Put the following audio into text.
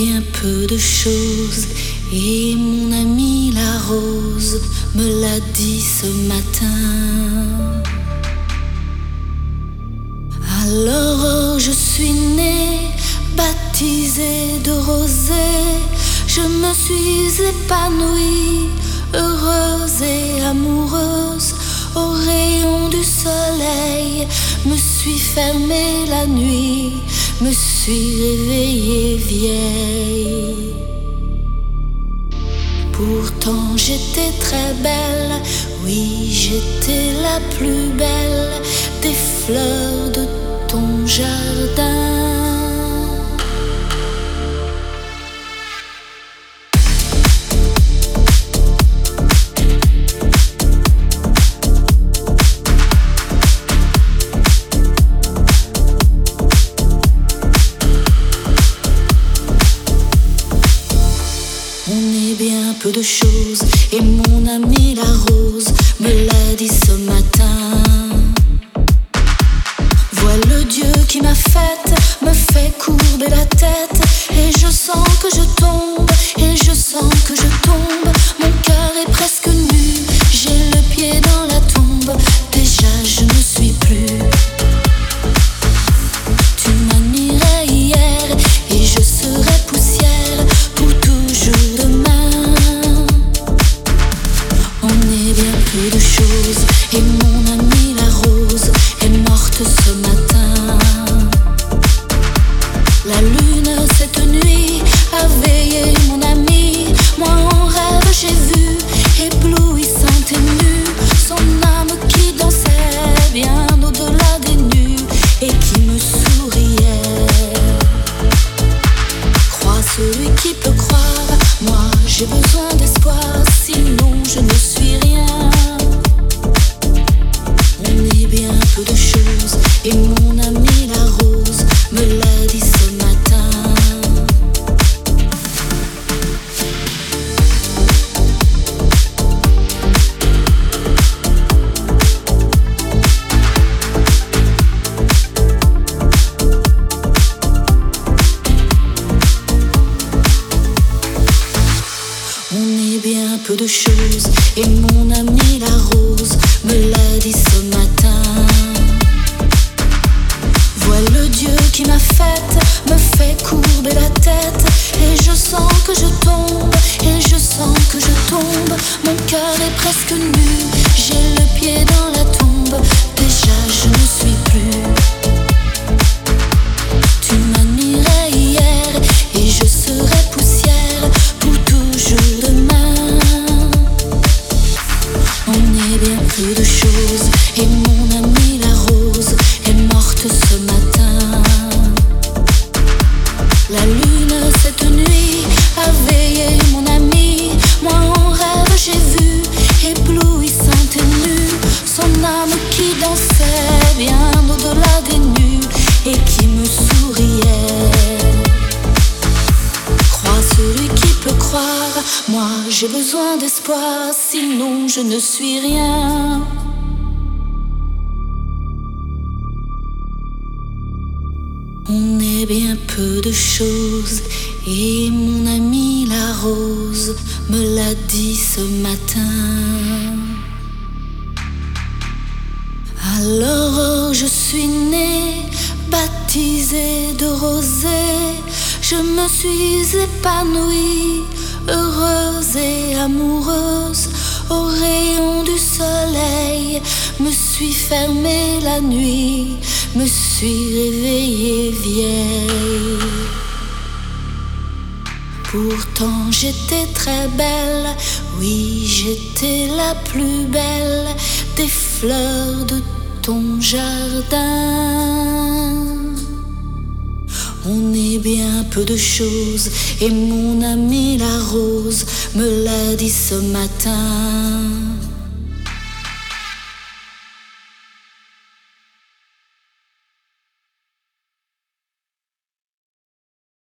Bien peu de choses. Et mon ami la rose me l'a dit ce matin. Alors je suis née, baptisée de rosée, je me suis épanouie, heureuse et amoureuse, au rayon du soleil, me suis fermée la nuit, me suis réveillée vieille. Pourtant j'étais très belle, oui j'étais la plus belle des fleurs Bien peu de choses et mon ami la rose me l'a dit ce matin. Vois le Dieu qui m'a faite, me fait courber la tête et je sens que je tombe et je sens de choses et mon amie la rose est morte ce matin. La lune cette nuit a veillé mon ami. Moi en rêve j'ai vu éblouissante et nue son âme qui dansait bien au-delà des nues et qui me souriait. Crois celui qui peut croire. Moi j'ai besoin d'espoir, sinon je ne suis On est bien peu de choses et mon ami la rose me l'a dit ce matin. Vois le Dieu qui m'a faite, me fait courber la tête et je sens que je tombe et je sens que je tombe. Mon cœur est presque nu, Moi j'ai besoin d'espoir, sinon je ne suis rien. On est bien peu de choses et mon ami la rose me l'a dit ce matin. Alors je suis née, baptisée de rosée, je me suis épanouie, heureuse et amoureuse, au rayon du soleil, me suis fermée la nuit, me suis réveillée vieille. Pourtant j'étais très belle, oui j'étais la plus belle des fleurs de ton jardin. On est bien peu de choses et mon ami la rose me l'a dit ce matin.